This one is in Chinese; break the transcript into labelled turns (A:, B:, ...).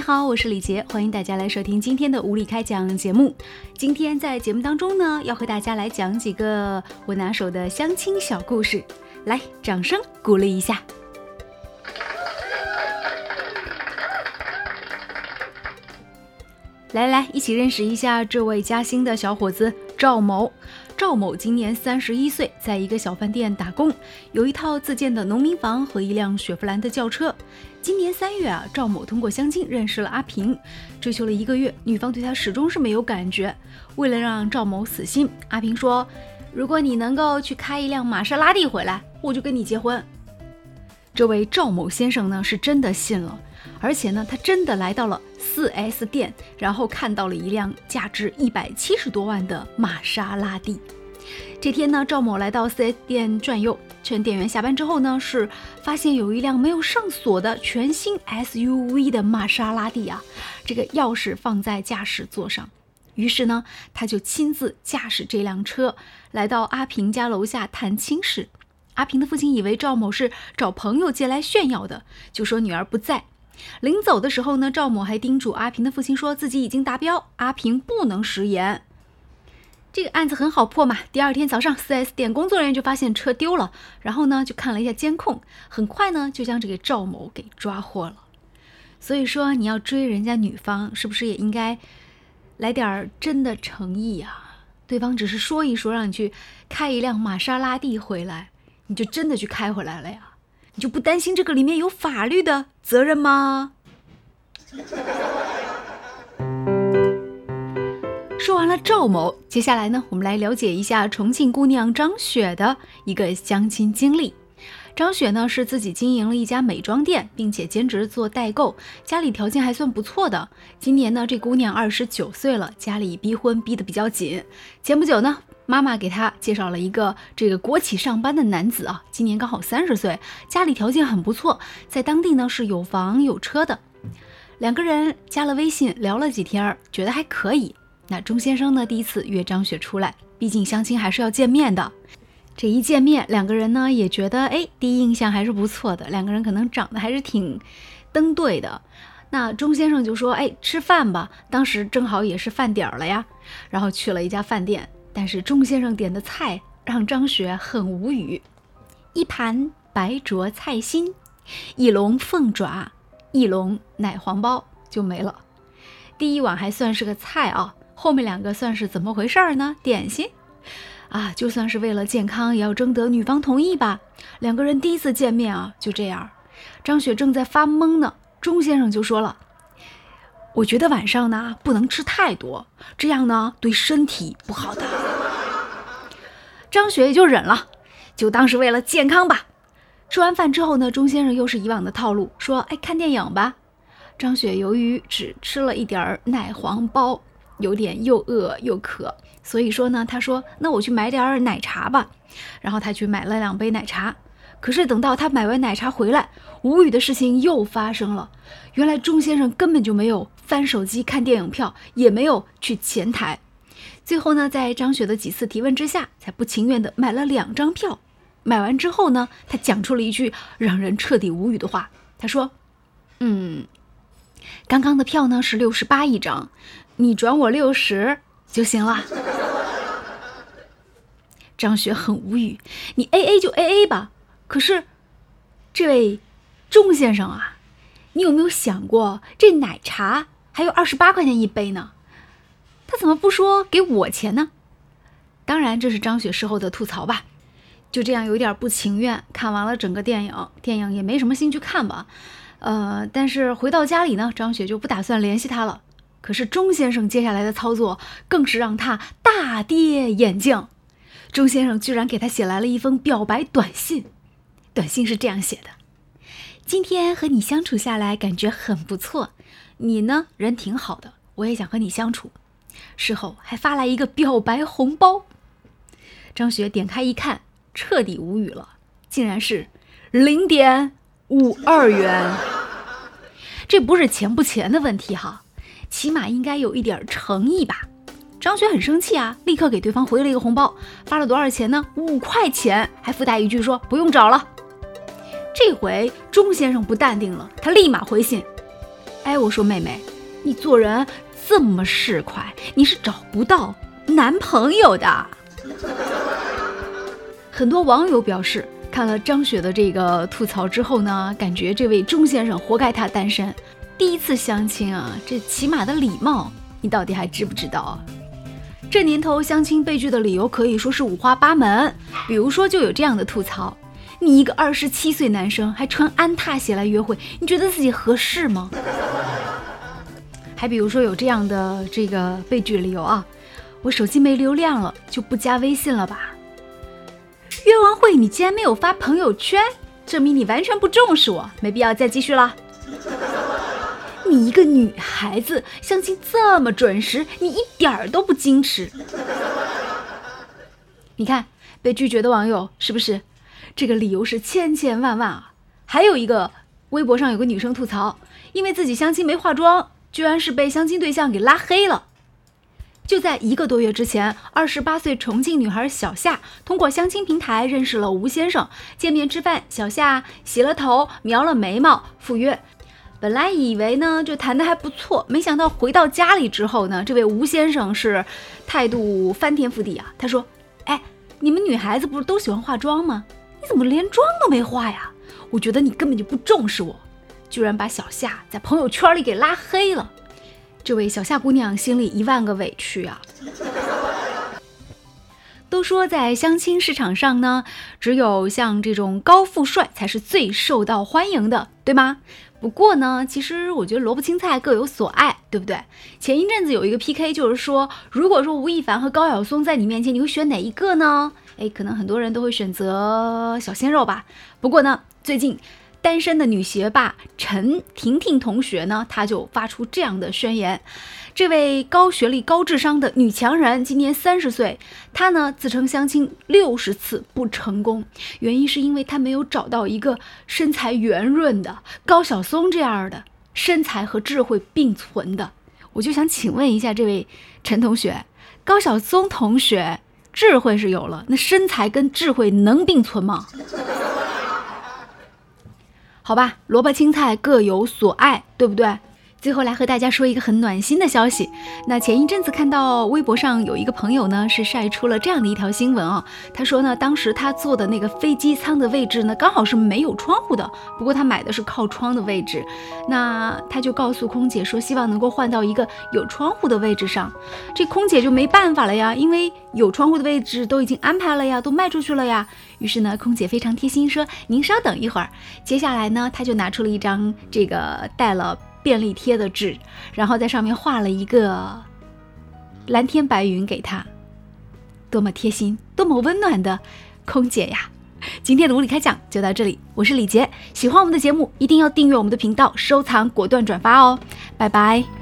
A: 你好，我是李杰，欢迎大家来收听今天的无理开讲节目。今天在节目当中呢，要和大家来讲几个我拿手的相亲小故事，来，掌声鼓励一下。来来，一起认识一下这位嘉兴的小伙子赵某。赵某今年三十一岁，在一个小饭店打工，有一套自建的农民房和一辆雪佛兰的轿车。今年三月啊，赵某通过相亲认识了阿平，追求了一个月，女方对他始终是没有感觉。为了让赵某死心，阿平说：“如果你能够去开一辆玛莎拉蒂回来，我就跟你结婚。”这位赵某先生呢，是真的信了，而且呢，他真的来到了 4S 店，然后看到了一辆价值一百七十多万的玛莎拉蒂。这天呢，赵某来到 4S 店转悠，趁店员下班之后呢，是发现有一辆没有上锁的全新 SUV 的玛莎拉蒂啊，这个钥匙放在驾驶座上，于是呢，他就亲自驾驶这辆车来到阿平家楼下探亲事，阿平的父亲以为赵某是找朋友借来炫耀的，就说女儿不在。临走的时候呢，赵某还叮嘱阿平的父亲说自己已经达标，阿平不能食言。这个案子很好破嘛。第二天早上，4S 店工作人员就发现车丢了，然后呢就看了一下监控，很快呢就将这个赵某给抓获了。所以说，你要追人家女方，是不是也应该来点儿真的诚意啊？对方只是说一说，让你去开一辆玛莎拉蒂回来，你就真的去开回来了呀？你就不担心这个里面有法律的责任吗？说完了赵某，接下来呢，我们来了解一下重庆姑娘张雪的一个相亲经历。张雪呢是自己经营了一家美妆店，并且兼职做代购，家里条件还算不错的。今年呢，这姑娘二十九岁了，家里逼婚逼得比较紧。前不久呢，妈妈给她介绍了一个这个国企上班的男子啊，今年刚好三十岁，家里条件很不错，在当地呢是有房有车的。两个人加了微信聊了几天，觉得还可以。那钟先生呢？第一次约张雪出来，毕竟相亲还是要见面的。这一见面，两个人呢也觉得，哎，第一印象还是不错的。两个人可能长得还是挺登对的。那钟先生就说：“哎，吃饭吧。”当时正好也是饭点儿了呀，然后去了一家饭店。但是钟先生点的菜让张雪很无语：一盘白灼菜心，一笼凤爪，一笼奶黄包就没了。第一碗还算是个菜啊。后面两个算是怎么回事儿呢？点心，啊，就算是为了健康，也要征得女方同意吧。两个人第一次见面啊，就这样。张雪正在发懵呢，钟先生就说了：“我觉得晚上呢不能吃太多，这样呢对身体不好的。”张雪也就忍了，就当是为了健康吧。吃完饭之后呢，钟先生又是以往的套路，说：“哎，看电影吧。”张雪由于只吃了一点儿奶黄包。有点又饿又渴，所以说呢，他说：“那我去买点奶茶吧。”然后他去买了两杯奶茶。可是等到他买完奶茶回来，无语的事情又发生了。原来钟先生根本就没有翻手机看电影票，也没有去前台。最后呢，在张雪的几次提问之下，才不情愿的买了两张票。买完之后呢，他讲出了一句让人彻底无语的话。他说：“嗯，刚刚的票呢是六十八一张。”你转我六十就行了。张雪很无语，你 A A 就 A A 吧。可是，这位钟先生啊，你有没有想过，这奶茶还有二十八块钱一杯呢？他怎么不说给我钱呢？当然，这是张雪事后的吐槽吧。就这样有点不情愿，看完了整个电影，电影也没什么兴趣看吧。呃，但是回到家里呢，张雪就不打算联系他了。可是钟先生接下来的操作更是让他大跌眼镜。钟先生居然给他写来了一封表白短信，短信是这样写的：“今天和你相处下来感觉很不错，你呢人挺好的，我也想和你相处。”事后还发来一个表白红包。张雪点开一看，彻底无语了，竟然是零点五二元。这不是钱不钱的问题哈。起码应该有一点诚意吧。张雪很生气啊，立刻给对方回了一个红包，发了多少钱呢？五块钱，还附带一句说不用找了。这回钟先生不淡定了，他立马回信：哎，我说妹妹，你做人这么市侩，你是找不到男朋友的。很多网友表示，看了张雪的这个吐槽之后呢，感觉这位钟先生活该他单身。第一次相亲啊，这起码的礼貌，你到底还知不知道啊？这年头相亲被拒的理由可以说是五花八门，比如说就有这样的吐槽：你一个二十七岁男生还穿安踏鞋来约会，你觉得自己合适吗？还比如说有这样的这个被拒理由啊，我手机没流量了，就不加微信了吧。约完会你竟然没有发朋友圈，证明你完全不重视我，没必要再继续了。你一个女孩子相亲这么准时，你一点儿都不矜持。你看被拒绝的网友是不是？这个理由是千千万万啊！还有一个微博上有个女生吐槽，因为自己相亲没化妆，居然是被相亲对象给拉黑了。就在一个多月之前，二十八岁重庆女孩小夏通过相亲平台认识了吴先生，见面吃饭，小夏洗了头，描了眉毛，赴约。本来以为呢，就谈的还不错，没想到回到家里之后呢，这位吴先生是态度翻天覆地啊。他说：“哎，你们女孩子不是都喜欢化妆吗？你怎么连妆都没化呀？我觉得你根本就不重视我，居然把小夏在朋友圈里给拉黑了。”这位小夏姑娘心里一万个委屈啊。都说在相亲市场上呢，只有像这种高富帅才是最受到欢迎的，对吗？不过呢，其实我觉得萝卜青菜各有所爱，对不对？前一阵子有一个 PK，就是说，如果说吴亦凡和高晓松在你面前，你会选哪一个呢？哎，可能很多人都会选择小鲜肉吧。不过呢，最近。单身的女学霸陈婷婷同学呢，她就发出这样的宣言：这位高学历、高智商的女强人今年三十岁，她呢自称相亲六十次不成功，原因是因为她没有找到一个身材圆润的高晓松这样的身材和智慧并存的。我就想请问一下这位陈同学，高晓松同学智慧是有了，那身材跟智慧能并存吗？好吧，萝卜青菜各有所爱，对不对？最后来和大家说一个很暖心的消息。那前一阵子看到微博上有一个朋友呢，是晒出了这样的一条新闻啊。他说呢，当时他坐的那个飞机舱的位置呢，刚好是没有窗户的。不过他买的是靠窗的位置，那他就告诉空姐说，希望能够换到一个有窗户的位置上。这空姐就没办法了呀，因为有窗户的位置都已经安排了呀，都卖出去了呀。于是呢，空姐非常贴心说：“您稍等一会儿。”接下来呢，他就拿出了一张这个带了。便利贴的纸，然后在上面画了一个蓝天白云给他，多么贴心，多么温暖的空姐呀！今天的无理开讲就到这里，我是李杰，喜欢我们的节目一定要订阅我们的频道，收藏果断转发哦，拜拜。